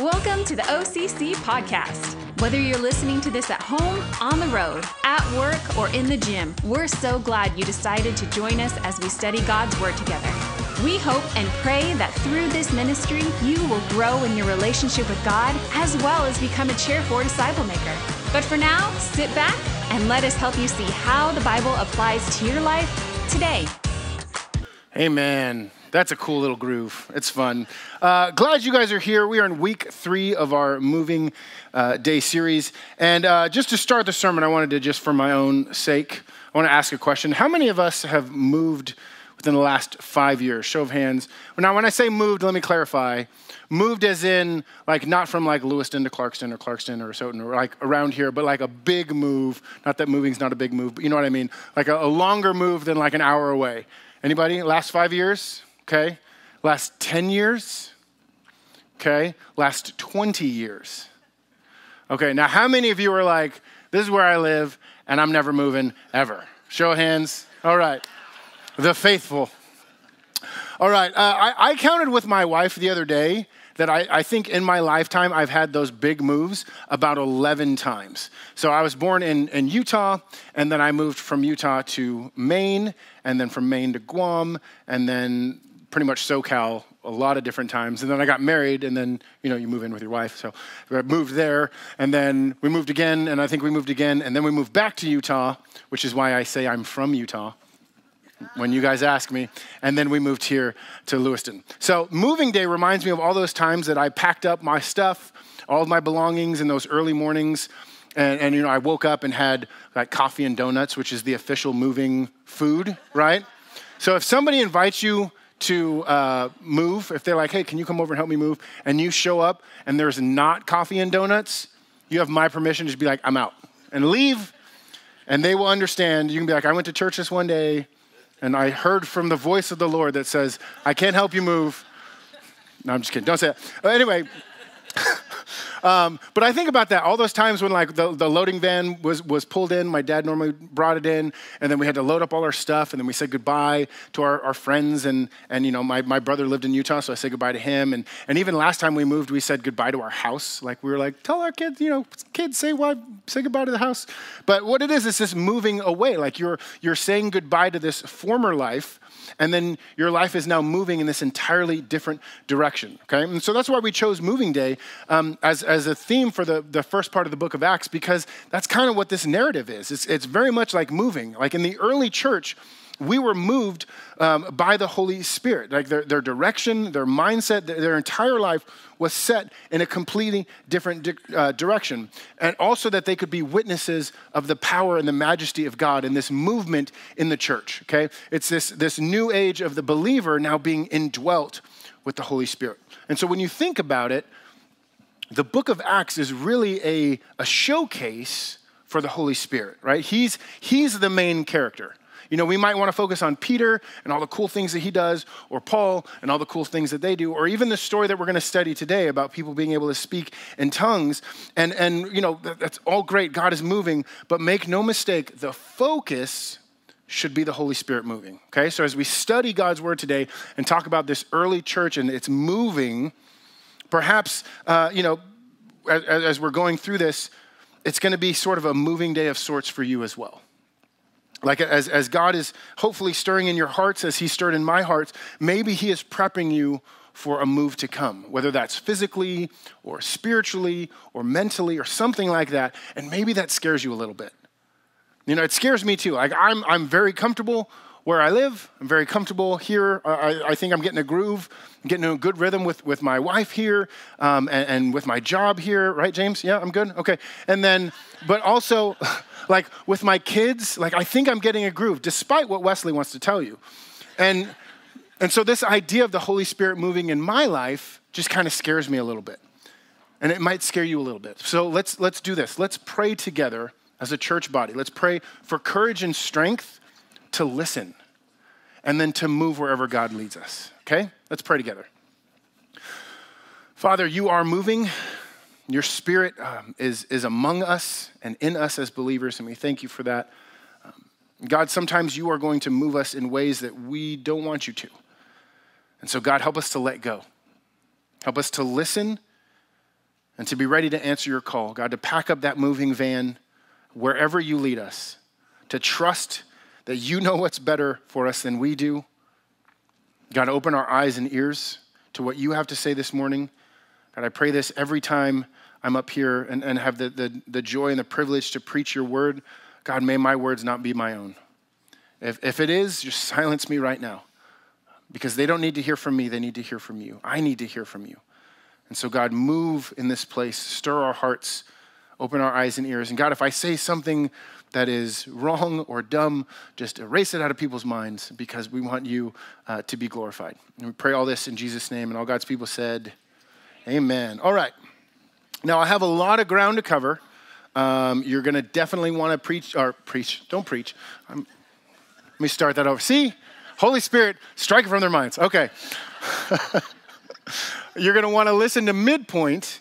Welcome to the OCC podcast. Whether you're listening to this at home, on the road, at work, or in the gym, we're so glad you decided to join us as we study God's Word together. We hope and pray that through this ministry, you will grow in your relationship with God as well as become a chair for disciple maker. But for now, sit back and let us help you see how the Bible applies to your life today. Amen. That's a cool little groove. It's fun. Uh, glad you guys are here. We are in week three of our moving uh, day series. And uh, just to start the sermon, I wanted to, just for my own sake, I want to ask a question. How many of us have moved within the last five years? Show of hands. Now, when I say moved, let me clarify. Moved as in, like, not from like Lewiston to Clarkston or Clarkston or Stoughton or like around here, but like a big move. Not that moving's not a big move, but you know what I mean? Like a, a longer move than like an hour away. Anybody? Last five years? Okay. Last 10 years? Okay. Last 20 years? Okay. Now, how many of you are like, this is where I live and I'm never moving ever? Show of hands. All right. The faithful. All right. Uh, I, I counted with my wife the other day that I, I, think in my lifetime I've had those big moves about 11 times. So I was born in, in Utah, and then I moved from Utah to Maine, and then from Maine to Guam, and then pretty much SoCal a lot of different times. And then I got married, and then, you know, you move in with your wife. So I moved there, and then we moved again, and I think we moved again, and then we moved back to Utah, which is why I say I'm from Utah when you guys ask me. And then we moved here to Lewiston. So moving day reminds me of all those times that I packed up my stuff, all of my belongings in those early mornings. And, and, you know, I woke up and had like coffee and donuts, which is the official moving food, right? So if somebody invites you to uh, move, if they're like, hey, can you come over and help me move? And you show up and there's not coffee and donuts, you have my permission to just be like, I'm out and leave. And they will understand. You can be like, I went to church this one day and I heard from the voice of the Lord that says, I can't help you move. No, I'm just kidding. Don't say that. Uh, anyway, um, but I think about that all those times when like the, the loading van was, was pulled in. My dad normally brought it in, and then we had to load up all our stuff, and then we said goodbye to our, our friends. And, and you know, my, my brother lived in Utah, so I said goodbye to him. And, and even last time we moved, we said goodbye to our house. Like we were like, tell our kids, you know, kids say why, say goodbye to the house. But what it is is this moving away. Like you're you're saying goodbye to this former life and then your life is now moving in this entirely different direction. Okay, and so that's why we chose Moving Day um, as a theme for the, the first part of the book of Acts, because that's kind of what this narrative is. It's, it's very much like moving. Like in the early church, we were moved um, by the Holy Spirit. Like their, their direction, their mindset, their, their, entire life was set in a completely different di- uh, direction. And also that they could be witnesses of the power and the majesty of God in this movement in the church, okay? It's this, this new age of the believer now being indwelt with the Holy Spirit. And so when you think about it, the book of Acts is really a, a showcase for the Holy Spirit, right? He's, he's the main character. You know, we might want to focus on Peter and all the cool things that he does, or Paul and all the cool things that they do, or even the story that we're going to study today about people being able to speak in tongues. And, and you know, that's all great. God is moving, but make no mistake, the focus should be the Holy Spirit moving. Okay, so as we study God's word today and talk about this early church and it's moving, perhaps, uh, you know, as, as we're going through this, it's going to be sort of a moving day of sorts for you as well. Like as, as God is hopefully stirring in your hearts as He stirred in my heart, maybe He is prepping you for a move to come, whether that's physically or spiritually or mentally or something like that. And maybe that scares you a little bit. You know, it scares me too. Like I'm, I'm very comfortable where I live. I'm very comfortable here. I, I think I'm getting a groove, I'm getting a good rhythm with, with my wife here um, and, and with my job here, right, James? Yeah, I'm good? Okay. And then, but also, like with my kids, like I think I'm getting a groove, despite what Wesley wants to tell you. And, and so this idea of the Holy Spirit moving in my life just kind of scares me a little bit. And it might scare you a little bit. So let's, let's do this. Let's pray together as a church body. Let's pray for courage and strength to listen and then to move wherever God leads us. Okay? Let's pray together. Father, you are moving. Your spirit um, is, is among us and in us as believers, and we thank you for that. Um, God, sometimes you are going to move us in ways that we don't want you to. And so, God, help us to let go. Help us to listen and to be ready to answer your call. God, to pack up that moving van wherever you lead us, to trust that you know what's better for us than we do. God, open our eyes and ears to what you have to say this morning. God, I pray this every time I'm up here and, and have the, the, the joy and the privilege to preach your word. God, may my words not be my own. If, if it is, just silence me right now because they don't need to hear from me, they need to hear from you. I need to hear from you. And so, God, move in this place, stir our hearts, open our eyes and ears. And God, if I say something that is wrong or dumb, just erase it out of people's minds because we want you uh, to be glorified. And we pray all this in Jesus' name. And all God's people said, Amen. All right. Now, I have a lot of ground to cover. Um, you're going to definitely want to preach, or preach, don't preach. I'm, let me start that over. See? Holy Spirit, strike it from their minds. Okay. you're going to want to listen to midpoint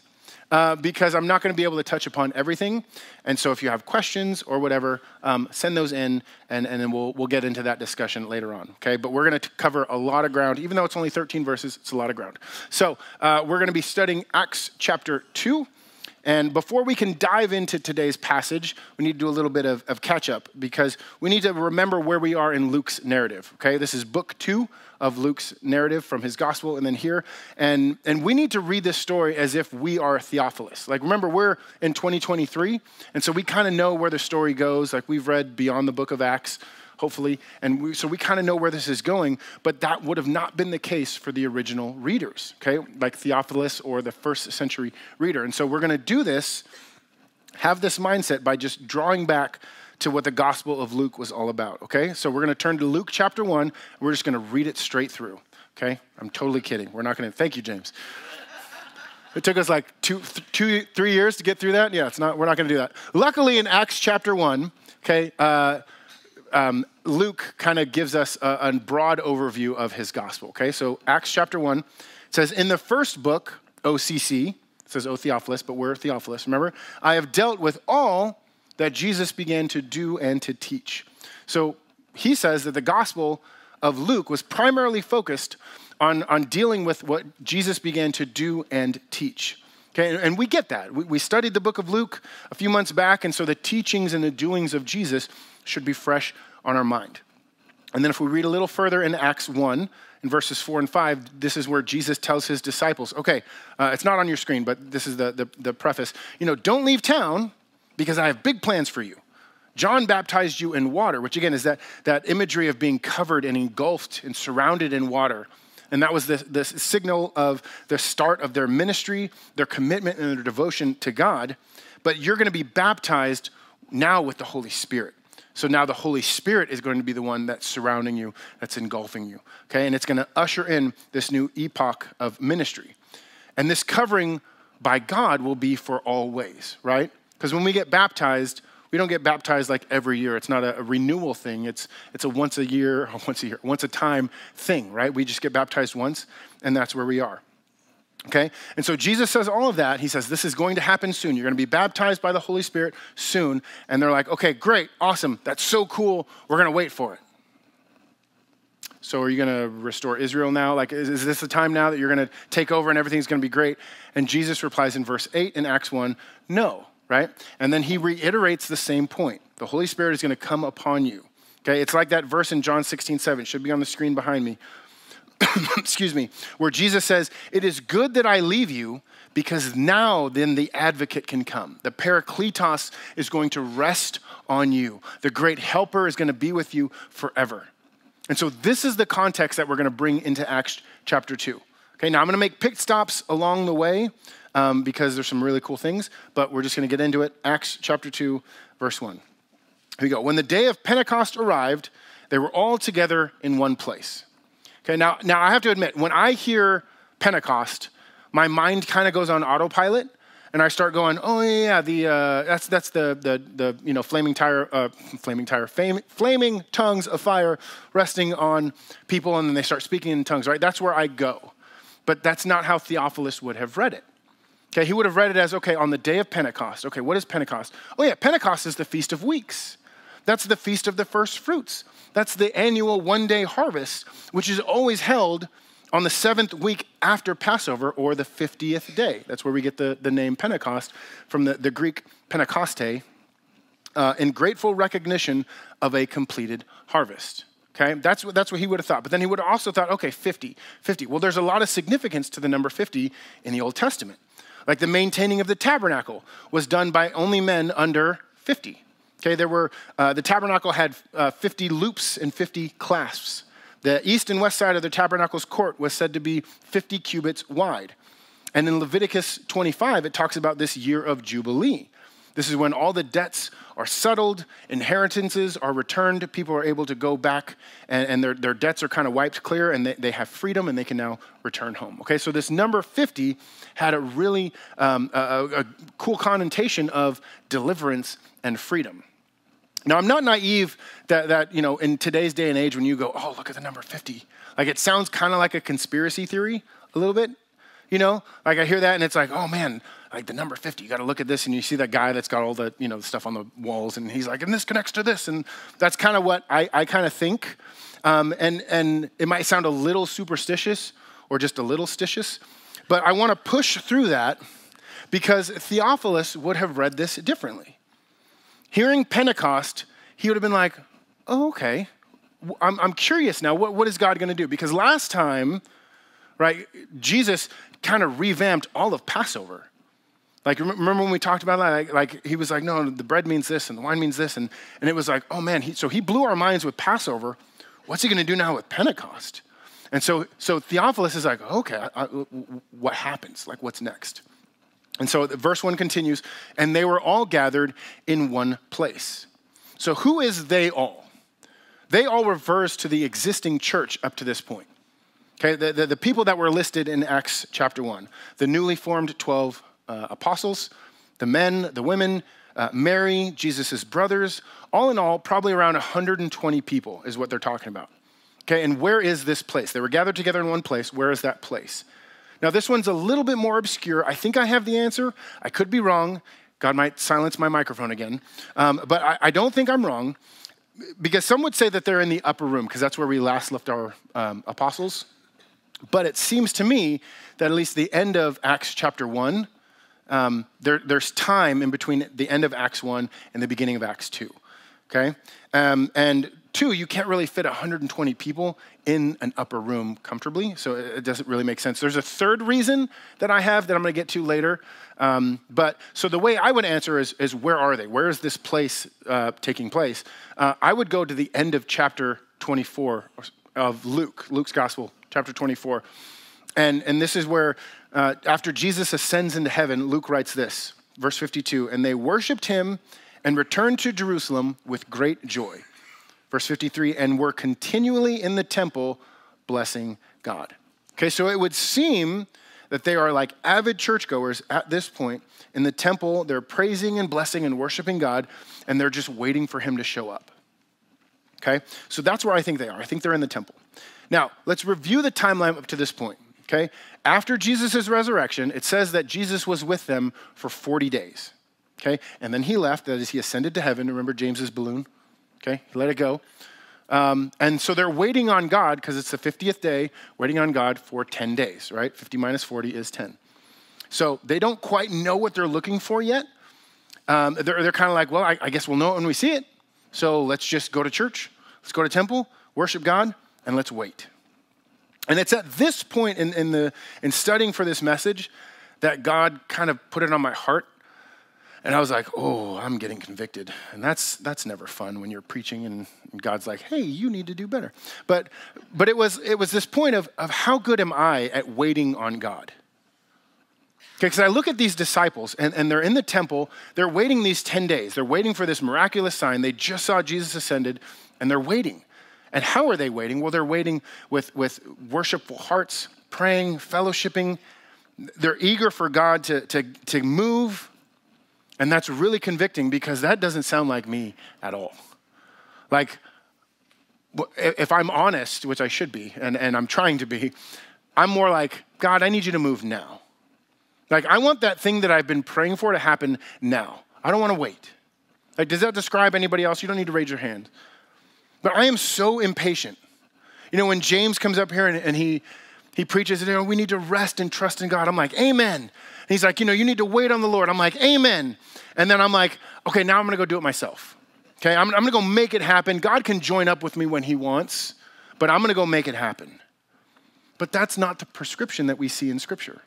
uh, because I'm not going to be able to touch upon everything. And so if you have questions or whatever, um, send those in and, and then we'll, we'll get into that discussion later on. Okay, but we're going to cover a lot of ground. Even though it's only 13 verses, it's a lot of ground. So uh, we're going to be studying Acts chapter 2. And before we can dive into today's passage, we need to do a little bit of, of catch up because we need to remember where we are in Luke's narrative. Okay, this is book two of Luke's narrative from his gospel and then here. And, and we need to read this story as if we are Theophilus. Like, remember, we're in 2023, and so we kind of know where the story goes. Like, we've read beyond the book of Acts hopefully. And we, so we kind of know where this is going, but that would have not been the case for the original readers, okay? Like Theophilus or the first century reader. And so we're going to do this, have this mindset by just drawing back to what the Gospel of Luke was all about, okay? So we're going to turn to Luke chapter 1. We're just going to read it straight through, okay? I'm totally kidding. We're not going to, thank you, James. It took us like two, two, three years to get through that. Yeah, it's not. We're not going to do that. Luckily, in Acts chapter one, okay, uh, um, Luke kind of gives us a, a, broad overview of his gospel. Okay, so Acts chapter 1 says, In the first book, OCC, it says O Theophilus, but we're Theophilus, remember? I have dealt with all that Jesus began to do and to teach. So he says that the gospel of Luke was primarily focused on, on dealing with what Jesus began to do and teach. Okay, and we get that. We, we studied the book of Luke a few months back, and so the teachings and the doings of Jesus should be fresh on our mind. And then if we read a little further in Acts 1, in verses 4 and 5, this is where Jesus tells his disciples, okay, uh, it's not on your screen, but this is the, the, the preface. You know, don't leave town because I have big plans for you. John baptized you in water, which again is that, that imagery of being covered and engulfed and surrounded in water. And that was the, the signal of the start of their ministry, their commitment, and their devotion to God. But you're going to be baptized now with the Holy Spirit. So now the Holy Spirit is going to be the one that's surrounding you, that's engulfing you. Okay? And it's going to usher in this new epoch of ministry. And this covering by God will be for always, right? Because when we get baptized, we don't get baptized like every year. It's not a, a, renewal thing. It's, it's a once a year, once a year, once a time thing, right? We just get baptized once, and that's where we are. Okay? And so Jesus says all of that. He says, This is going to happen soon. You're going to be baptized by the Holy Spirit soon. And they're like, Okay, great, awesome. That's so cool. We're going to wait for it. So are you going to restore Israel now? Like, is, is this the time now that you're going to take over and everything's going to be great? And Jesus replies in verse 8 in Acts 1, No, right? And then he reiterates the same point. The Holy Spirit is going to come upon you. Okay? It's like that verse in John 16, 7. It should be on the screen behind me excuse me, where Jesus says, It is good that I leave you because now then the advocate can come. The Parakletos is going to rest on you. The great helper is going to be with you forever. And so this is the context that we're going to bring into Acts chapter 2. Okay, now I'm going to make pit stops along the way um, because there's some really cool things, but we're just going to get into it. Acts chapter 2, verse 1. Here we go. When the day of Pentecost arrived, they were all together in one place. Okay, now, now I have to admit, when I hear Pentecost, my mind kind of goes on autopilot and I start going, oh yeah, the uh, that's that's the the the you know flaming tire, uh, flaming tire, flaming tongues of fire resting on people, and then they start speaking in tongues. Right, that's where I go, but that's not how Theophilus would have read it. Okay, he would have read it as okay on the day of Pentecost. Okay, what is Pentecost? Oh yeah, Pentecost is the feast of weeks. That's the feast of the first fruits. That's the annual one day harvest, which is always held on the seventh week after Passover or the 50th day. That's where we get the, the name Pentecost from the, the Greek Pentecoste, uh, in grateful recognition of a completed harvest. Okay, that's what, that's what he would have thought. But then he would have also thought, okay, 50, 50. Well, there's a lot of significance to the number 50 in the Old Testament. Like the maintaining of the tabernacle was done by only men under 50. Okay, there were, uh, the tabernacle had uh, 50 loops and 50 clasps. The east and west side of the tabernacle's court was said to be 50 cubits wide. And in Leviticus 25, it talks about this year of Jubilee. This is when all the debts are settled, inheritances are returned, people are able to go back and, and their, their debts are kind of wiped clear and they, they have freedom and they can now return home. Okay, so this number 50 had a really um, a, a cool connotation of deliverance and freedom. Now, I'm not naive that, that, you know, in today's day and age, when you go, oh, look at the number 50, like it sounds kind of like a conspiracy theory a little bit, you know? Like I hear that and it's like, oh man, like the number 50, you got to look at this and you see that guy that's got all the, you know, stuff on the walls and he's like, and this connects to this. And that's kind of what I, I kind of think. Um, and, and it might sound a little superstitious or just a little stitious, but I want to push through that because Theophilus would have read this differently. Hearing Pentecost, he would have been like, oh, okay. I'm, I'm curious now, what, what is God going to do? Because last time, right, Jesus kind of revamped all of Passover. Like, remember when we talked about that? Like, like, he was like, no, the bread means this and the wine means this. And, and it was like, oh man, he, so he blew our minds with Passover. What's he going to do now with Pentecost? And so, so Theophilus is like, okay, I, I, what happens? Like, what's next? And so verse 1 continues, and they were all gathered in one place. So who is they all? They all refers to the existing church up to this point. Okay, the, the, the people that were listed in Acts chapter 1, the newly formed 12 uh, apostles, the men, the women, uh, Mary, Jesus' brothers, all in all, probably around 120 people is what they're talking about. Okay, and where is this place? They were gathered together in one place. Where is that place? Now, this one's a little bit more obscure. I think I have the answer. I could be wrong. God might silence my microphone again. Um, but I, I, don't think I'm wrong because some would say that they're in the upper room because that's where we last left our um, apostles. But it seems to me that at least the end of Acts chapter 1, um, there, there's time in between the end of Acts 1 and the beginning of Acts 2. Okay? Um, and Two, you can't really fit 120 people in an upper room comfortably, so it doesn't really make sense. There's a third reason that I have that I'm going to get to later. Um, but so the way I would answer is, is where are they? Where is this place uh, taking place? Uh, I would go to the end of chapter 24 of Luke, Luke's gospel, chapter 24. And, and this is where, uh, after Jesus ascends into heaven, Luke writes this, verse 52 And they worshiped him and returned to Jerusalem with great joy Verse 53 and were continually in the temple blessing God. Okay, so it would seem that they are like avid churchgoers at this point in the temple. They're praising and blessing and worshiping God, and they're just waiting for Him to show up. Okay, so that's where I think they are. I think they're in the temple. Now, let's review the timeline up to this point. Okay, after Jesus' resurrection, it says that Jesus was with them for 40 days. Okay, and then he left, that is, he ascended to heaven. Remember James's balloon? Okay, He let it go. Um, and so they're waiting on God because it's the 50th day, waiting on God for 10 days, right? 50 minus 40 is 10. So they don't quite know what they're looking for yet. Um, they're they're kind of like, well, I, I guess we'll know it when we see it. So let's just go to church, let's go to temple, worship God, and let's wait. And it's at this point in, in, the, in studying for this message that God kind of put it on my heart and I was like, oh, I'm getting convicted. And that's, that's never fun when you're preaching and God's like, hey, you need to do better. But, but it, was, it was this point of, of how good am I at waiting on God? Okay, because I look at these disciples and, and they're in the temple, they're waiting these 10 days. They're waiting for this miraculous sign. They just saw Jesus ascended and they're waiting. And how are they waiting? Well, they're waiting with, with worshipful hearts, praying, fellowshipping. They're eager for God to, to, to move and that's really convicting because that doesn't sound like me at all. Like, if I'm honest, which I should be, and, and I'm trying to be, I'm more like, God, I need you to move now. Like, I want that thing that I've been praying for to happen now. I don't want to wait. Like, does that describe anybody else? You don't need to raise your hand. But I am so impatient. You know, when James comes up here and, and he, He preaches, you know, we need to rest and trust in God. I'm like, Amen. And he's like, you know, you need to wait on the Lord. I'm like, Amen. And then I'm like, okay, now I'm gonna go do it myself. Okay, I'm, I'm gonna go make it happen. God can join up with me when He wants, but I'm gonna go make it happen. But that's not the prescription that we see in Scripture.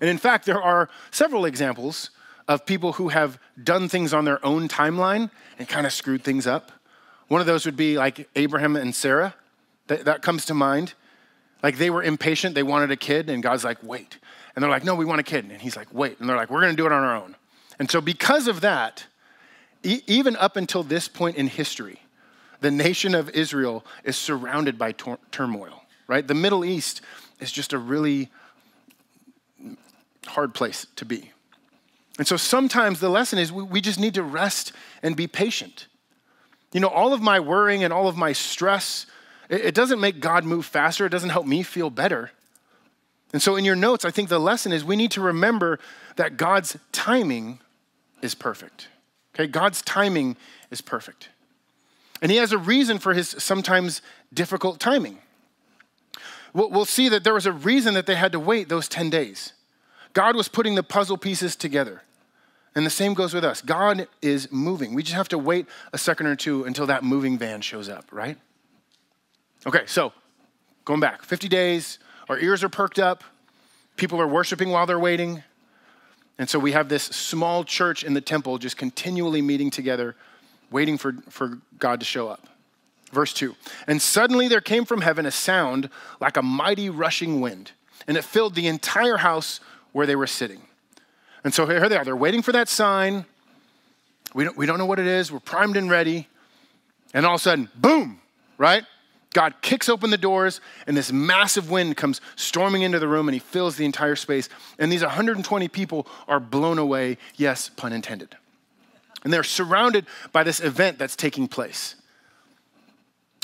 And in fact, there are several examples of people who have done things on their own timeline and kind of screwed things up. One of those would be like Abraham and Sarah. That, that comes to mind. Like they were impatient, they wanted a kid, and God's like, wait. And they're like, no, we want a kid. And he's like, wait. And they're like, we're going to do it on our own. And so, because of that, e- even up until this point in history, the nation of Israel is surrounded by tor- turmoil, right? The Middle East is just a really hard place to be. And so sometimes the lesson is we, we just need to rest and be patient. You know, all of my worrying and all of my stress, it, it doesn't make God move faster, it doesn't help me feel better. And so in your notes, I think the lesson is we need to remember that God's timing is perfect. Okay, God's timing is perfect. And He has a reason for His sometimes difficult timing. We'll see that there was a reason that they had to wait those 10 days. God was putting the puzzle pieces together. And the same goes with us. God is moving. We just have to wait a second or two until that moving van shows up, right? Okay, so going back 50 days, our ears are perked up, people are worshiping while they're waiting. And so we have this small church in the temple just continually meeting together, waiting for, for God to show up. Verse 2 And suddenly there came from heaven a sound like a mighty rushing wind, and it filled the entire house where they were sitting. And so here they are. They're waiting for that sign. We don't, we don't know what it is. We're primed and ready. And all of a sudden, boom, right? God kicks open the doors, and this massive wind comes storming into the room, and he fills the entire space. And these 120 people are blown away, yes, pun intended. And they're surrounded by this event that's taking place.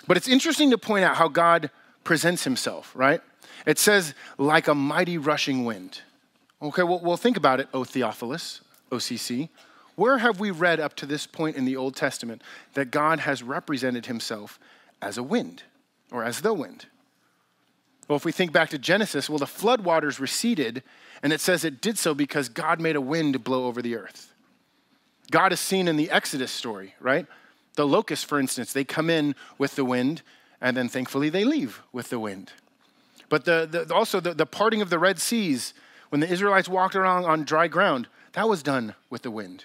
But it's interesting to point out how God presents himself, right? It says, like a mighty rushing wind. Okay, well, well, think about it, O Theophilus, OCC. Where have we read up to this point in the Old Testament that God has represented himself as a wind or as the wind? Well, if we think back to Genesis, well, the floodwaters receded, and it says it did so because God made a wind blow over the earth. God is seen in the Exodus story, right? The locusts, for instance, they come in with the wind, and then thankfully they leave with the wind. But the, the also the, the parting of the Red Seas, when the Israelites walked around on dry ground, that was done with the wind.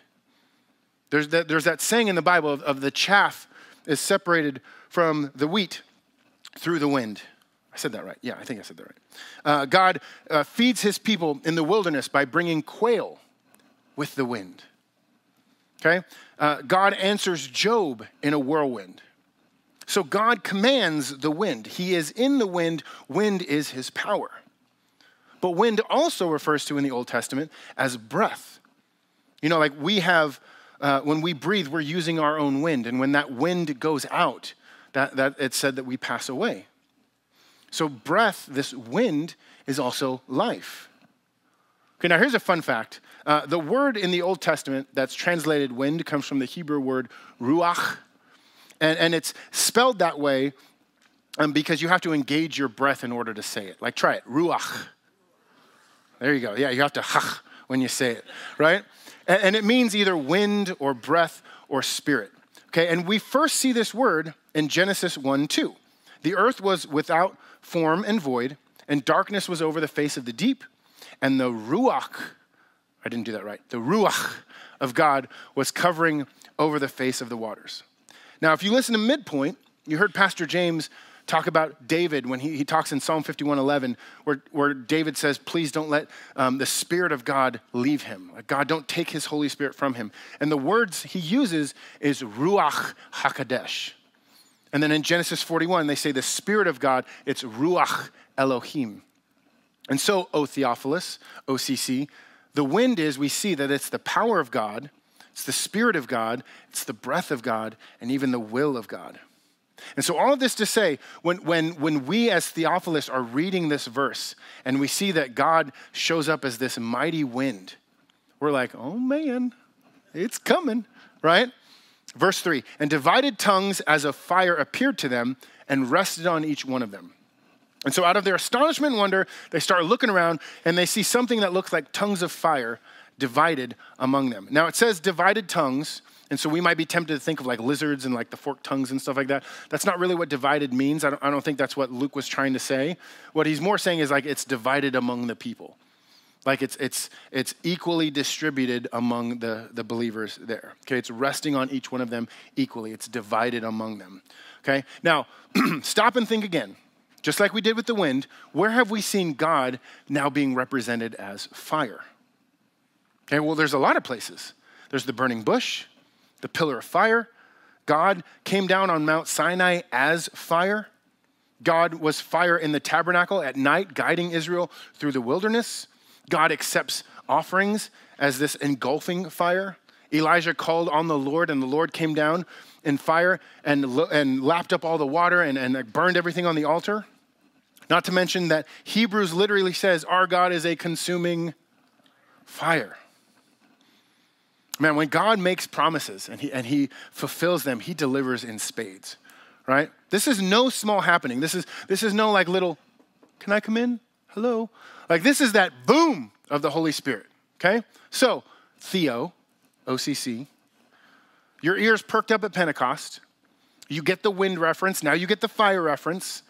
There's that, there's that saying in the Bible of, of the chaff is separated from the wheat through the wind. I said that right. Yeah, I think I said that right. Uh, God uh, feeds his people in the wilderness by bringing quail with the wind. Okay? Uh, God answers Job in a whirlwind. So God commands the wind. He is in the wind, wind is his power. But wind also refers to in the Old Testament as breath. You know, like we have, uh, when we breathe, we're using our own wind. And when that wind goes out, that, that it's said that we pass away. So, breath, this wind, is also life. Okay, now here's a fun fact. Uh, the word in the Old Testament that's translated wind comes from the Hebrew word ruach, and, and it's spelled that way um, because you have to engage your breath in order to say it. Like, try it, ruach. There you go. Yeah, you have to when you say it, right? And, and it means either wind or breath or spirit. Okay, and we first see this word in Genesis 1 2. The earth was without form and void, and darkness was over the face of the deep, and the ruach, I didn't do that right, the ruach of God was covering over the face of the waters. Now, if you listen to midpoint, you heard Pastor James talk about David when he, he talks in Psalm 51:11, where, where David says, Please don't let um, the Spirit of God leave him. Like God, don't take his Holy Spirit from him. And the words he uses is Ruach HaKadosh. And then in Genesis 41, they say the Spirit of God, it's Ruach Elohim. And so, O Theophilus, OCC, the wind is, we see that it's the power of God, it's the Spirit of God, it's the breath of God, and even the will of God. And so, all of this to say, when, when, when we as Theophilus are reading this verse and we see that God shows up as this mighty wind, we're like, oh man, it's coming, right? Verse 3 And divided tongues as a fire appeared to them and rested on each one of them. And so, out of their astonishment and wonder, they start looking around and they see something that looks like tongues of fire divided among them. Now, it says divided tongues. And so we might be tempted to think of like lizards and like the forked tongues and stuff like that. That's not really what divided means. I don't, I don't think that's what Luke was trying to say. What he's more saying is like it's divided among the people. Like it's, it's, it's equally distributed among the, the believers there. Okay, it's resting on each one of them equally. It's divided among them. Okay, now stop and think again. Just like we did with the wind, where have we seen God now being represented as fire? Okay, well, there's a lot of places. There's the burning bush, the pillar of fire. God came down on Mount Sinai as fire. God was fire in the tabernacle at night, guiding Israel through the wilderness. God accepts offerings as this engulfing fire. Elijah called on the Lord, and the Lord came down in fire and, and lapped up all the water and, and burned everything on the altar. Not to mention that Hebrews literally says, Our God is a consuming fire. Man, when God makes promises and he, and he fulfills them, he delivers in spades, right? This is no small happening. This is, this is no like little, can I come in? Hello? Like this is that boom of the Holy Spirit, okay? So, Theo, OCC, your ears perked up at Pentecost. You get the wind reference. Now you get the fire reference.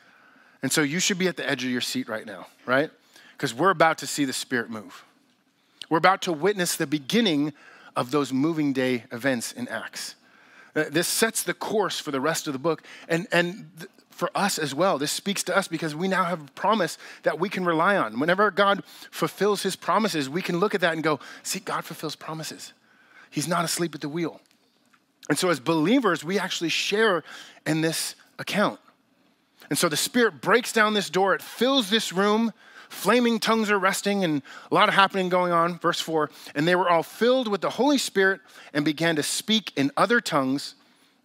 And so you should be at the edge of your seat right now, right? Because we're about to see the Spirit move. We're about to witness the beginning of those moving day events in Acts. Uh, this sets the course for the rest of the book. And, and for us as well, this speaks to us because we now have a promise that we can rely on. Whenever God fulfills his promises, we can look at that and go, see, God fulfills promises. He's not asleep at the wheel. And so, as believers, we actually share in this account. And so the Spirit breaks down this door, it fills this room. Flaming tongues are resting and a lot of happening going on. Verse 4 And they were all filled with the Holy Spirit and began to speak in other tongues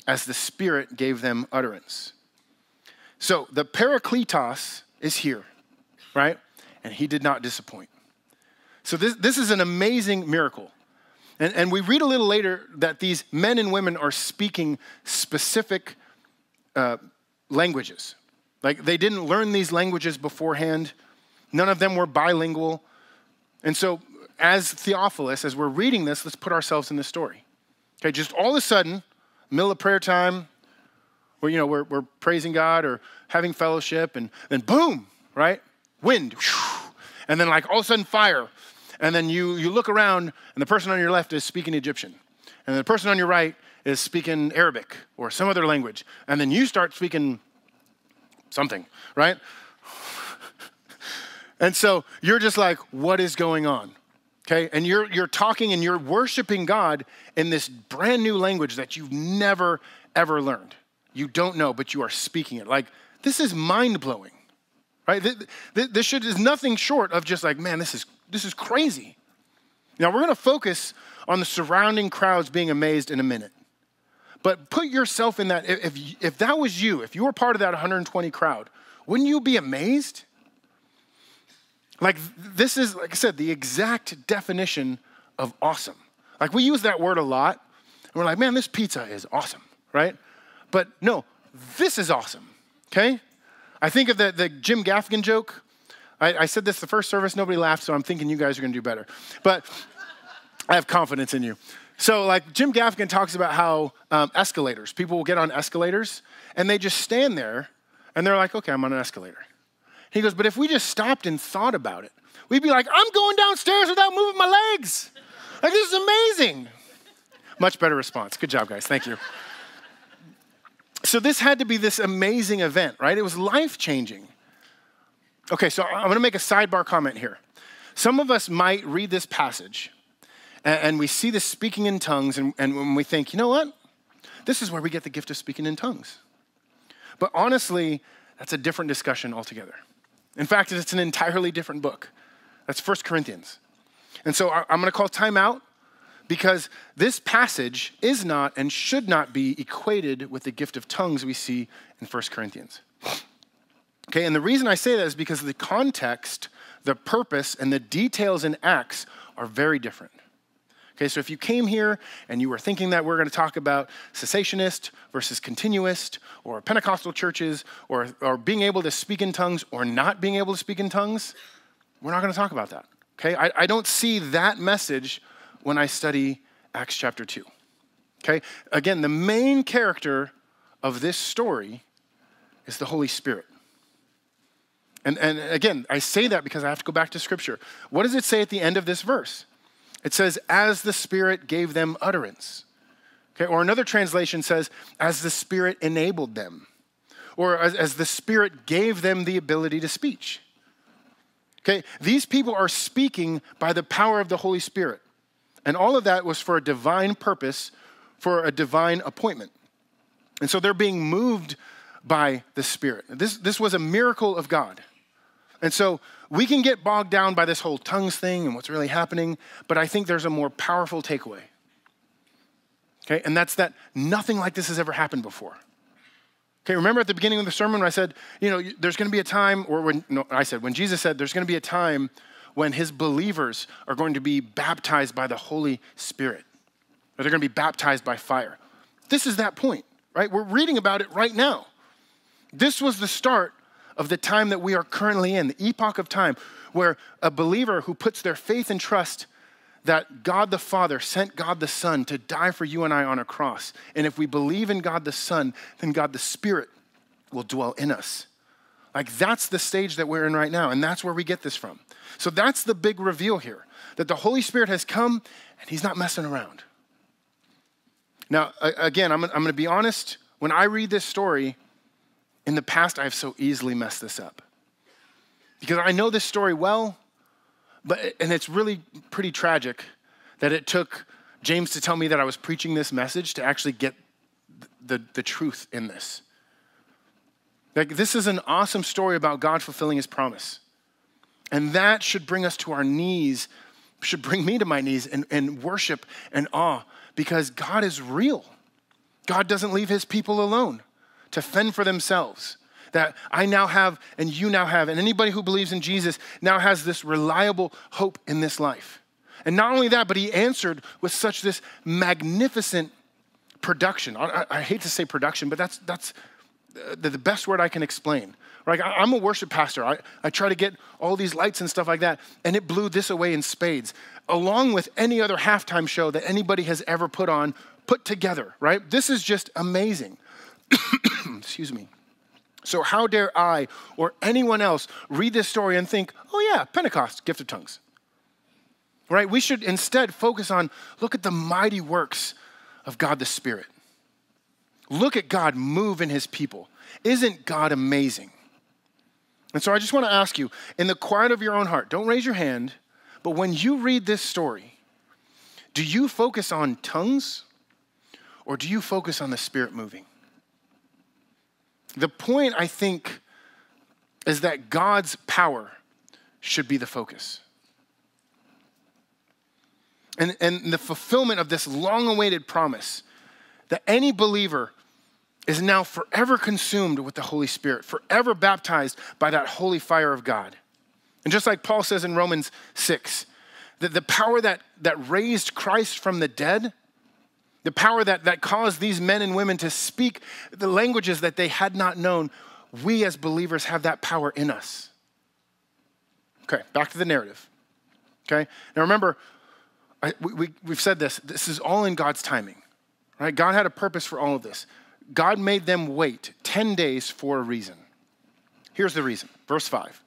as the Spirit gave them utterance. So the Parakletos is here, right? And he did not disappoint. So this, this is an amazing miracle. And, and we read a little later that these men and women are speaking specific uh, languages. Like they didn't learn these languages beforehand, none of them were bilingual. And so, as Theophilus, as we're reading this, let's put ourselves in the story. Okay, just all of a sudden, middle of prayer time, where you know we're, we're praising God or having fellowship, and then boom, right? Wind, and then like all of a sudden fire, and then you you look around, and the person on your left is speaking Egyptian, and the person on your right is speaking Arabic or some other language, and then you start speaking something, right? And so you're just like, what is going on? Okay, and you're you're talking and you're worshiping God in this brand new language that you've never ever learned. You don't know, but you are speaking it. Like this is mind blowing, right? This should is nothing short of just like, man, this is this is crazy. Now we're going to focus on the surrounding crowds being amazed in a minute. But put yourself in that. If, if that was you, if you were part of that 120 crowd, wouldn't you be amazed? Like, this is, like I said, the exact definition of awesome. Like, we use that word a lot, and we're like, man, this pizza is awesome, right? But no, this is awesome, okay? I think of the, the Jim Gaffigan joke. I, I said this the first service, nobody laughed, so I'm thinking you guys are gonna do better. But I have confidence in you. So, like Jim Gaffigan talks about how um, escalators, people will get on escalators and they just stand there and they're like, okay, I'm on an escalator. He goes, but if we just stopped and thought about it, we'd be like, I'm going downstairs without moving my legs. Like, this is amazing. Much better response. Good job, guys. Thank you. So, this had to be this amazing event, right? It was life changing. Okay, so I'm gonna make a sidebar comment here. Some of us might read this passage and, we see this speaking in tongues, and, and when we think, you know what? This is where we get the gift of speaking in tongues. But honestly, that's a different discussion altogether. In fact, it's an entirely different book. That's First Corinthians. And so I'm going to call time out because this passage is not and should not be equated with the gift of tongues we see in First Corinthians. Okay, and the reason I say that is because the context, the purpose, and the details in Acts are very different. Okay, so if you came here and you were thinking that we're going to talk about cessationist versus continuist, or Pentecostal churches, or, or being able to speak in tongues or not being able to speak in tongues, we're not going to talk about that. Okay, I, I don't see that message when I study Acts chapter 2. Okay, again, the main character of this story is the Holy Spirit. And, and again, I say that because I have to go back to Scripture. What does it say at the end of this verse? It says, as the Spirit gave them utterance. Okay, or another translation says, as the Spirit enabled them, or as, as the Spirit gave them the ability to speech. Okay, these people are speaking by the power of the Holy Spirit. And all of that was for a divine purpose, for a divine appointment. And so they're being moved by the Spirit. This, this was a miracle of God. And so we can get bogged down by this whole tongues thing and what's really happening, but I think there's a more powerful takeaway. Okay, and that's that nothing like this has ever happened before. Okay, remember at the beginning of the sermon I said, you know, there's going to be a time, or when no, I said, when Jesus said, there's going to be a time when his believers are going to be baptized by the Holy Spirit, or they're going to be baptized by fire. This is that point, right? We're reading about it right now. This was the start of the time that we are currently in, the epoch of time where a believer who puts their faith and trust that God the Father sent God the Son to die for you and I on a cross. And if we believe in God the Son, then God the Spirit will dwell in us. Like that's the stage that we're in right now, and that's where we get this from. So that's the big reveal here that the Holy Spirit has come and He's not messing around. Now, again, I'm, I'm to be honest. When I read this story, in the past, I've so easily messed this up. Because I know this story well, but, and it's really pretty tragic that it took James to tell me that I was preaching this message to actually get the, the truth in this. Like, this is an awesome story about God fulfilling his promise. And that should bring us to our knees, should bring me to my knees and, and worship and awe because God is real. God doesn't leave his people alone to fend for themselves. That I now have, and you now have, and anybody who believes in Jesus now has this reliable hope in this life. And not only that, but he answered with such this magnificent production. I, I hate to say production, but that's, that's uh, the, the best word I can explain. Right? I, I'm a worship pastor. I, I try to get all these lights and stuff like that, and it blew this away in spades, along with any other halftime show that anybody has ever put on, put together, right? This is just amazing. Excuse me. So, how dare I or anyone else read this story and think, oh, yeah, Pentecost, gift of tongues? Right? We should instead focus on look at the mighty works of God the Spirit. Look at God move in his people. Isn't God amazing? And so I just want to ask you, in the quiet of your own heart, don't raise your hand, but when you read this story, do you focus on tongues or do you focus on the Spirit moving? The point, I think, is that God's power should be the focus. And, and the fulfillment of this long awaited promise that any believer is now forever consumed with the Holy Spirit, forever baptized by that holy fire of God. And just like Paul says in Romans 6, that the power that, that raised Christ from the dead the power that, that caused these men and women to speak the languages that they had not known, we as believers have that power in us. Okay, back to the narrative. Okay, now remember, I, we, we've said this, this is all in God's timing, right? God had a purpose for all of this. God made them wait 10 days for a reason. Here's the reason, verse 5.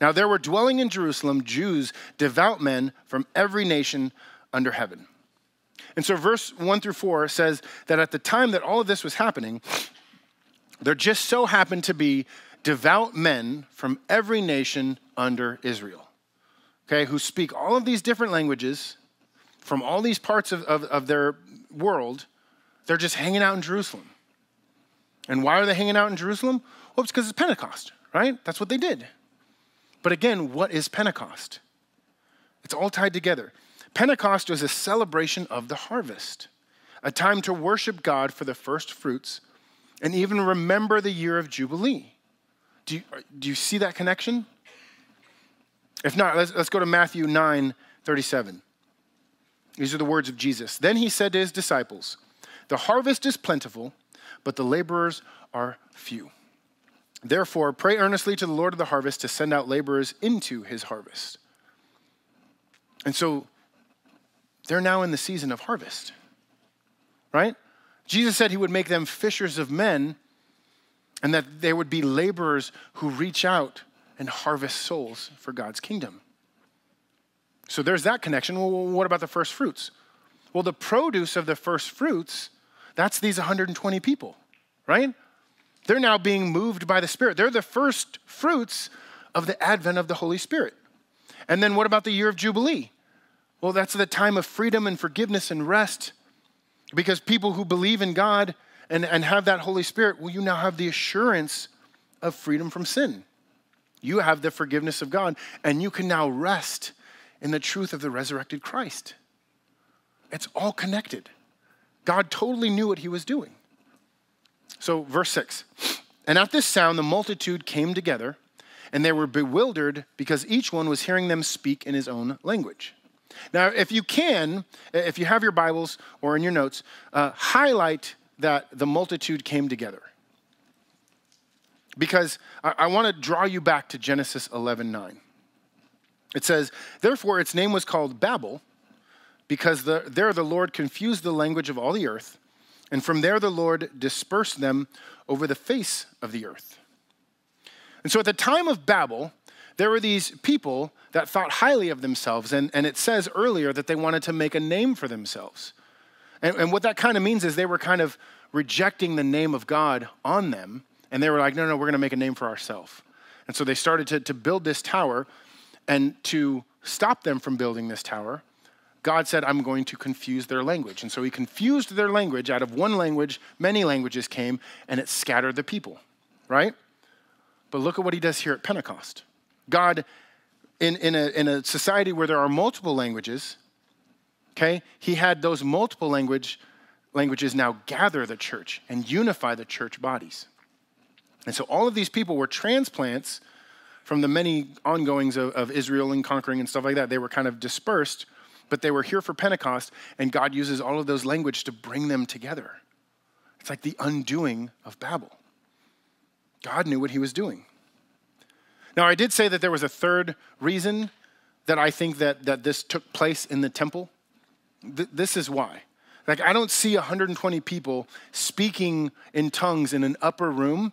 Now there were dwelling in Jerusalem Jews, devout men from every nation under heaven. And so, verse 1 through 4 says that at the time that all of this was happening, there just so happened to be devout men from every nation under Israel, okay, who speak all of these different languages from all these parts of, of, of their world. They're just hanging out in Jerusalem. And why are they hanging out in Jerusalem? Well, it's because it's Pentecost, right? That's what they did. But again, what is Pentecost? It's all tied together. Pentecost was a celebration of the harvest, a time to worship God for the first fruits and even remember the year of Jubilee. Do you, do you see that connection? If not, let's, let's go to Matthew 9 37. These are the words of Jesus. Then he said to his disciples, The harvest is plentiful, but the laborers are few. Therefore, pray earnestly to the Lord of the harvest to send out laborers into his harvest. And so they're now in the season of harvest, right? Jesus said he would make them fishers of men and that they would be laborers who reach out and harvest souls for God's kingdom. So there's that connection. Well, what about the first fruits? Well, the produce of the first fruits, that's these 120 people, right? They're now being moved by the Spirit. They're the first fruits of the advent of the Holy Spirit. And then what about the year of Jubilee? Well, that's the time of freedom and forgiveness and rest because people who believe in God and, and have that Holy Spirit, well, you now have the assurance of freedom from sin. You have the forgiveness of God, and you can now rest in the truth of the resurrected Christ. It's all connected. God totally knew what he was doing. So, verse 6 And at this sound, the multitude came together, and they were bewildered because each one was hearing them speak in his own language. Now, if you can, if you have your Bibles or in your notes, uh, highlight that the multitude came together. Because I, I want to draw you back to Genesis 11 9. It says, Therefore, its name was called Babel, because the, there the Lord confused the language of all the earth, and from there the Lord dispersed them over the face of the earth. And so at the time of Babel, there were these people that thought highly of themselves, and, and it says earlier that they wanted to make a name for themselves. And, and what that kind of means is they were kind of rejecting the name of God on them, and they were like, no, no, we're going to make a name for ourselves. And so they started to, to build this tower and to stop them from building this tower, God said, I'm going to confuse their language. And so he confused their language. Out of one language, many languages came, and it scattered the people, right? But look at what he does here at Pentecost. God, in, in, a, in a society where there are multiple languages, okay, he had those multiple language, languages now gather the church and unify the church bodies. And so all of these people were transplants from the many ongoings of, of Israel and conquering and stuff like that. They were kind of dispersed, but they were here for Pentecost, and God uses all of those language to bring them together. It's like the undoing of Babel. God knew what he was doing. Now, I did say that there was a third reason that I think that, that this took place in the temple. Th- this is why. Like, I don't see 120 people speaking in tongues in an upper room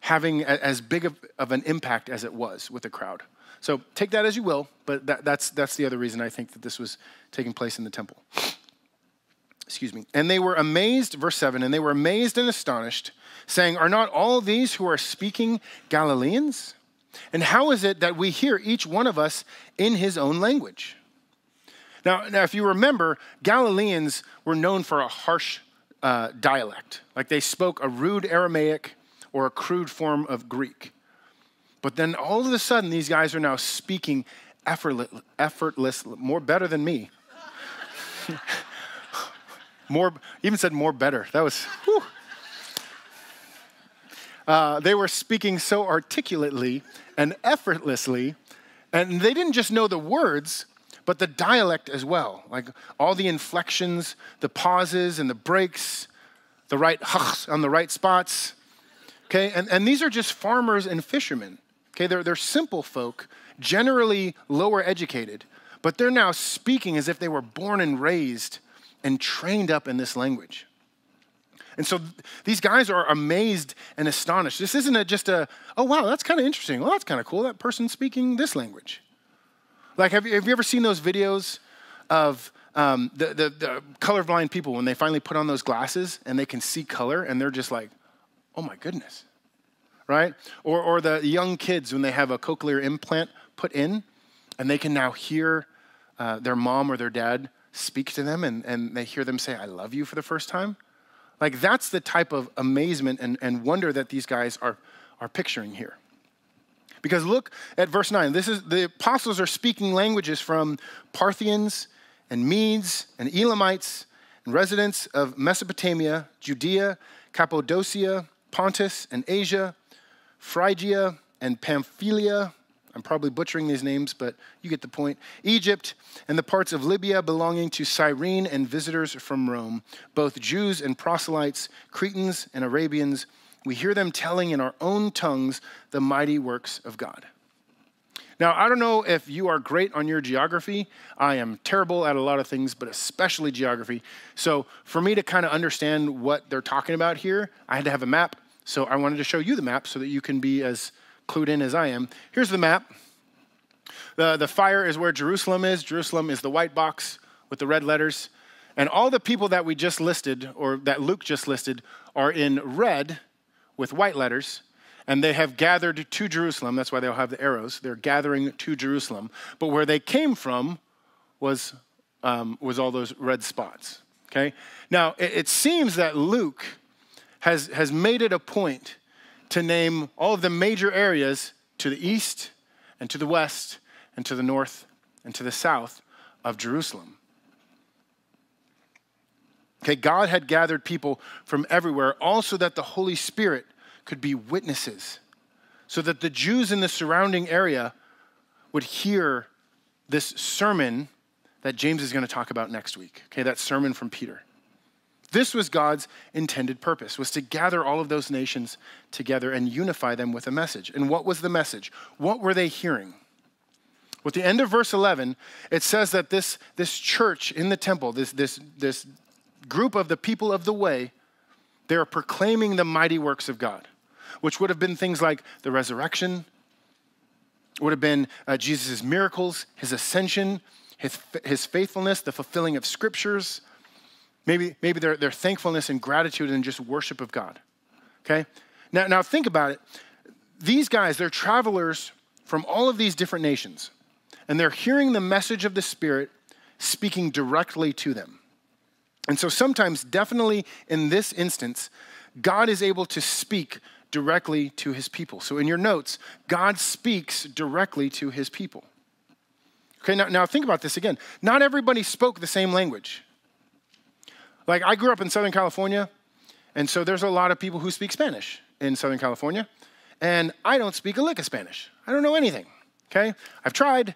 having as big of, of an impact as it was with the crowd. So take that as you will, but that, that's, that's the other reason I think that this was taking place in the temple. Excuse me. And they were amazed, verse 7, and they were amazed and astonished, saying, Are not all these who are speaking Galileans? And how is it that we hear each one of us in his own language? Now, now if you remember, Galileans were known for a harsh uh, dialect. Like they spoke a rude Aramaic or a crude form of Greek. But then all of a sudden, these guys are now speaking effortless, effortless more better than me. more, even said more better. That was, uh, they were speaking so articulately and effortlessly, and they didn't just know the words, but the dialect as well. Like all the inflections, the pauses and the breaks, the right huchs on the right spots. Okay, and, and these are just farmers and fishermen. Okay, they're, they're simple folk, generally lower educated, but they're now speaking as if they were born and raised and trained up in this language. And so these guys are amazed and astonished. This isn't a, just a, oh, wow, that's kind of interesting. Well, that's kind of cool. That person's speaking this language. Like, have you, have you ever seen those videos of um, the, the, the colorblind people when they finally put on those glasses and they can see color and they're just like, oh my goodness, right? Or, or the young kids when they have a cochlear implant put in and they can now hear uh, their mom or their dad speak to them and, and they hear them say, I love you for the first time. Like that's the type of amazement and, and wonder that these guys are, are picturing here. Because look at verse 9. This is the apostles are speaking languages from Parthians and Medes and Elamites and residents of Mesopotamia, Judea, Cappadocia, Pontus and Asia, Phrygia and Pamphylia. I'm probably butchering these names, but you get the point. Egypt and the parts of Libya belonging to Cyrene and visitors from Rome, both Jews and proselytes, Cretans and Arabians. We hear them telling in our own tongues the mighty works of God. Now, I don't know if you are great on your geography. I am terrible at a lot of things, but especially geography. So, for me to kind of understand what they're talking about here, I had to have a map. So, I wanted to show you the map so that you can be as clued in as I am. Here's the map. The, the fire is where Jerusalem is. Jerusalem is the white box with the red letters. And all the people that we just listed, or that Luke just listed, are in red with white letters and they have gathered to Jerusalem. That's why they all have the arrows. They're gathering to Jerusalem. But where they came from was, um, was all those red spots. Okay? Now, it, it seems that Luke has, has made it a point to name all of the major areas to the east and to the west and to the north and to the south of Jerusalem. Okay, God had gathered people from everywhere, also that the Holy Spirit could be witnesses so that the Jews in the surrounding area would hear this sermon that James is going to talk about next week. Okay, that sermon from Peter. This was God's intended purpose, was to gather all of those nations together and unify them with a message. And what was the message? What were they hearing? With the end of verse 11, it says that this, this church in the temple, this, this, this group of the people of the way, they are proclaiming the mighty works of God which would have been things like the resurrection, would have been uh, Jesus' miracles, his ascension, his, his faithfulness, the fulfilling of scriptures, maybe, maybe their, their thankfulness and gratitude and just worship of God. Okay? Now, now think about it. These guys, they're travelers from all of these different nations, and they're hearing the message of the Spirit speaking directly to them. And so sometimes, definitely in this instance, God is able to speak directly to his people. So in your notes, God speaks directly to his people. Okay, now, now think about this again. Not everybody spoke the same language. Like, I grew up in Southern California, and so there's a lot of people who speak Spanish in Southern California, and I don't speak a lick of Spanish. I don't know anything, okay? I've tried,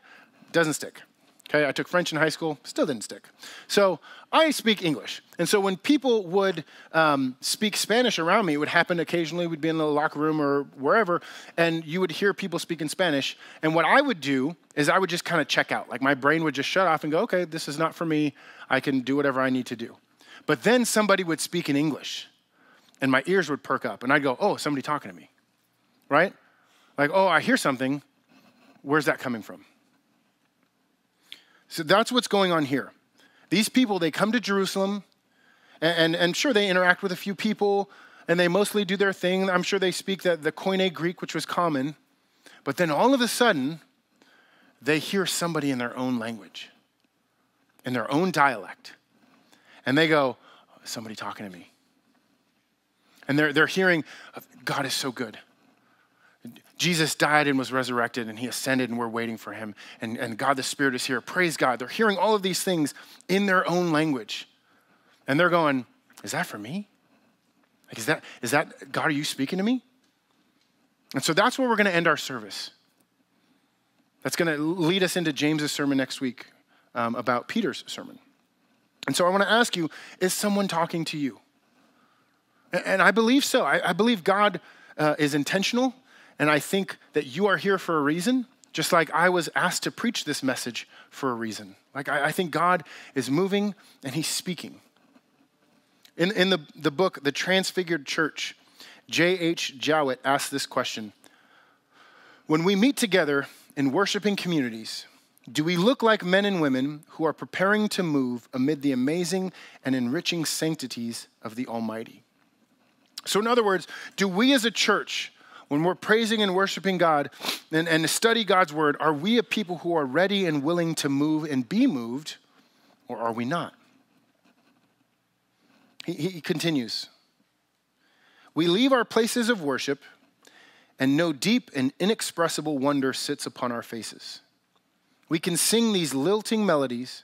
doesn't stick. Okay, I took French in high school, still didn't stick. So I speak English. And so when people would um, speak Spanish around me, it would happen occasionally. We'd be in the locker room or wherever, and you would hear people speaking Spanish. And what I would do is I would just kind of check out. Like my brain would just shut off and go, okay, this is not for me. I can do whatever I need to do. But then somebody would speak in English, and my ears would perk up, and I'd go, oh, somebody talking to me, right? Like, oh, I hear something. Where's that coming from? So that's what's going on here. These people, they come to Jerusalem, and, and, and, sure, they interact with a few people, and they mostly do their thing. I'm sure they speak the, the Koine Greek, which was common. But then all of a sudden, they hear somebody in their own language, in their own dialect. And they go, somebody talking to me. And they're, they're hearing, God is so good. Jesus died and was resurrected, and he ascended, and we're waiting for him. And, and God the Spirit is here. Praise God. They're hearing all of these things in their own language. And they're going, Is that for me? Like, is that, is that, God, are you speaking to me? And so that's where we're going to end our service. That's going to lead us into James's sermon next week um, about Peter's sermon. And so I want to ask you is someone talking to you? And, I believe so. I, believe God uh, is intentional and I think that you are here for a reason, just like I was asked to preach this message for a reason. Like, I, I think God is moving and He's speaking. In, in the, the book, The Transfigured Church, J.H. Jowett asked this question When we meet together in worshiping communities, do we look like men and women who are preparing to move amid the amazing and enriching sanctities of the Almighty? So, in other words, do we as a church when we're praising and worshiping God and, and study God's word, are we a people who are ready and willing to move and be moved, or are we not? He, he continues We leave our places of worship, and no deep and inexpressible wonder sits upon our faces. We can sing these lilting melodies,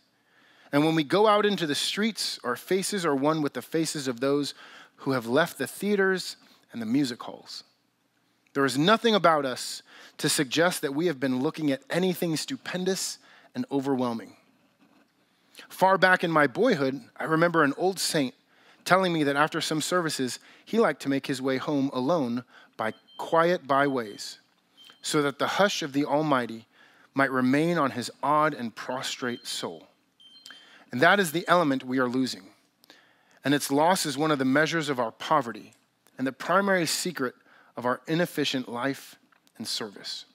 and when we go out into the streets, our faces are one with the faces of those who have left the theaters and the music halls. There is nothing about us to suggest that we have been looking at anything stupendous and overwhelming. Far back in my boyhood, I remember an old saint telling me that after some services, he liked to make his way home alone by quiet byways, so that the hush of the Almighty might remain on his awed and prostrate soul. And that is the element we are losing. And its loss is one of the measures of our poverty and the primary secret of our inefficient life and service.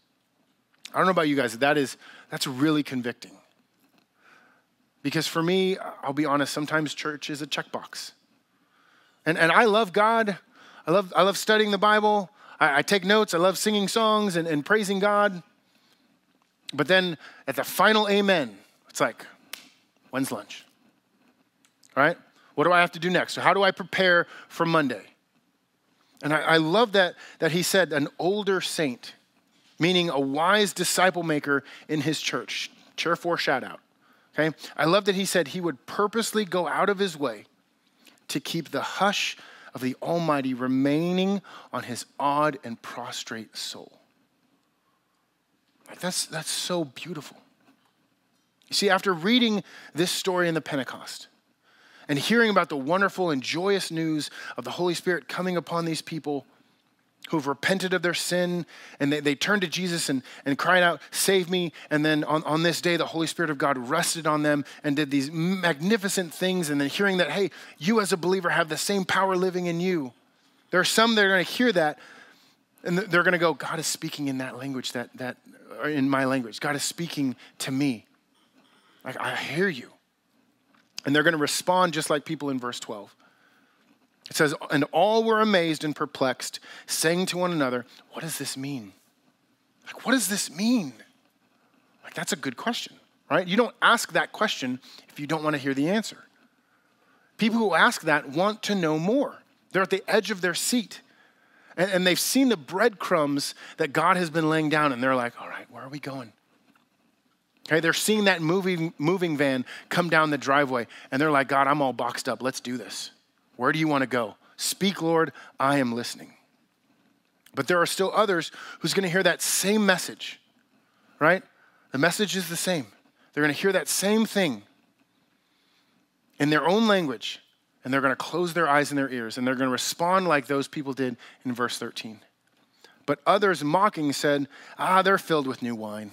I don't know about you guys, that is that's really convicting. Because for me, I'll be honest, sometimes church is a checkbox. And, and I love God. I love, I love studying the Bible. I, I take notes. I love singing songs and, and praising God. But then at the final amen, it's like, when's lunch? All right? What do I have to do next? So how do I prepare for Monday? And I, I love that, that he said an older saint, meaning a wise disciple maker in his church. Chair four shout out. Okay? I love that he said he would purposely go out of his way to keep the hush of the Almighty remaining on his awed and prostrate soul. That's, that's so beautiful. You see, after reading this story in the Pentecost and hearing about the wonderful and joyous news of the Holy Spirit coming upon these people, who've repented of their sin and they, they turned to Jesus and, and cried out, Save me. And then on, on this day, the Holy Spirit of God rested on them and did these magnificent things. And then hearing that, hey, you as a believer have the same power living in you. There are some that are going to hear that and they're going to go, God is speaking in that language, that, that, in my language. God is speaking to me. Like, I hear you. And they're going to respond just like people in verse 12. It says, And all were amazed and perplexed, saying to one another, What does this mean? Like, what does this mean? Like, that's a good question, right? You don't ask that question if you don't want to hear the answer. People who ask that want to know more. They're at the edge of their seat. And, and they've seen the breadcrumbs that God has been laying down, and they're like, all right, where are we going? Okay, they're seeing that moving, moving van come down the driveway, and they're like, God, I'm all boxed up. Let's do this. Where do you want to go? Speak, Lord, I am listening. But there are still others who's going to hear that same message, right? The message is the same. They're going to hear that same thing in their own language, and they're going to close their eyes and their ears, and they're going to respond like those people did in verse 13. But others mocking said, Ah, they're filled with new wine.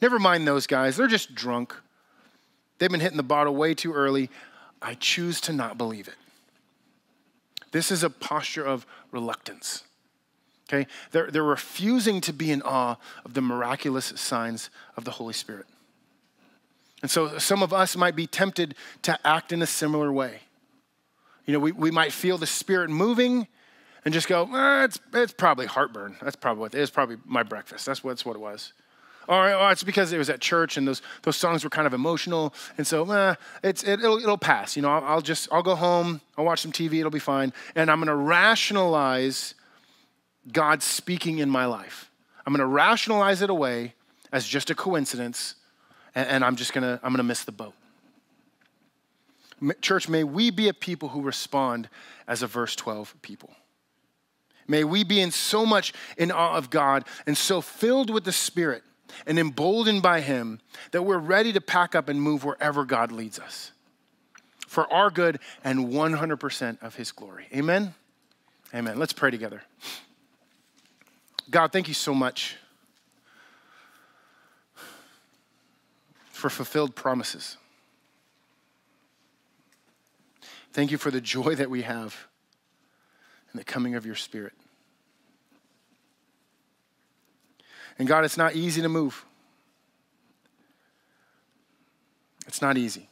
Never mind those guys, they're just drunk. They've been hitting the bottle way too early. I choose to not believe it. This is a posture of reluctance. Okay? They're, they're refusing to be in awe of the miraculous signs of the Holy Spirit. And so some of us might be tempted to act in a similar way. You know, we, we might feel the Spirit moving and just go, eh, it's, it's probably heartburn. That's probably what it is, probably my breakfast. That's what, that's what it was. Or, or, it's because it was at church and those, those songs were kind of emotional. And so, eh, it's, it, will it'll pass. You know, I'll, I'll just, I'll go home, I'll watch some TV, it'll be fine. And I'm going to rationalize God speaking in my life. I'm going to rationalize it away as just a coincidence. And, and I'm just to, I'm to miss the boat. Church, may we be a people who respond as a verse 12 people. May we be in so much in awe of God and so filled with the Spirit and emboldened by Him that we're ready to pack up and move wherever God leads us for our good and 100% of His glory. Amen? Amen. Let's pray together. God, thank you so much for fulfilled promises. Thank you for the joy that we have in the coming of your Spirit. And God, it's not easy to move. It's not easy.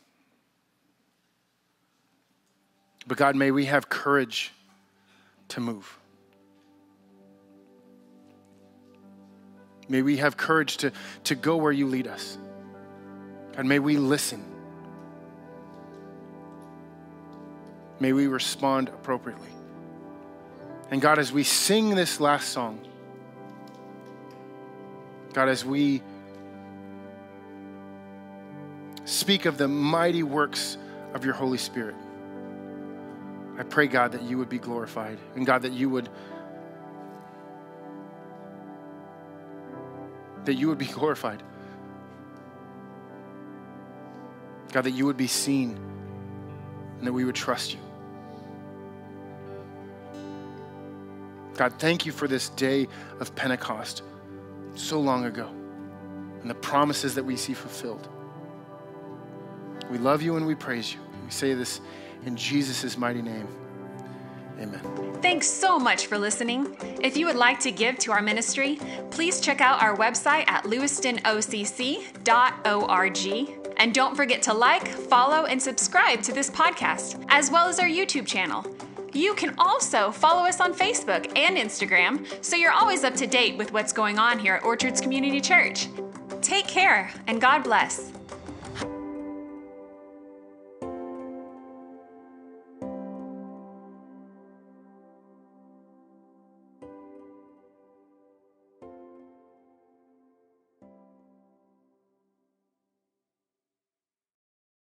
But God, may we have courage to move. May we have courage to, to go where you lead us. God, may we listen. May we respond appropriately. And God, as we sing this last song, God, as we speak of the mighty works of your Holy Spirit, I pray, God, that you would be glorified and God, that you would that you would be glorified. God, that you would be seen and that we would trust you. God, thank you for this day of Pentecost so long ago and the promises that we see fulfilled. We love you and we praise you. We say this in Jesus' mighty name. Amen. Thanks so much for listening. If you would like to give to our ministry, please check out our website at lewistonocc.org. And don't forget to like, follow, and subscribe to this podcast, as well as our YouTube channel. You can also follow us on Facebook and Instagram so you're always up to date with what's going on here at Orchards Community Church. Take care and God bless.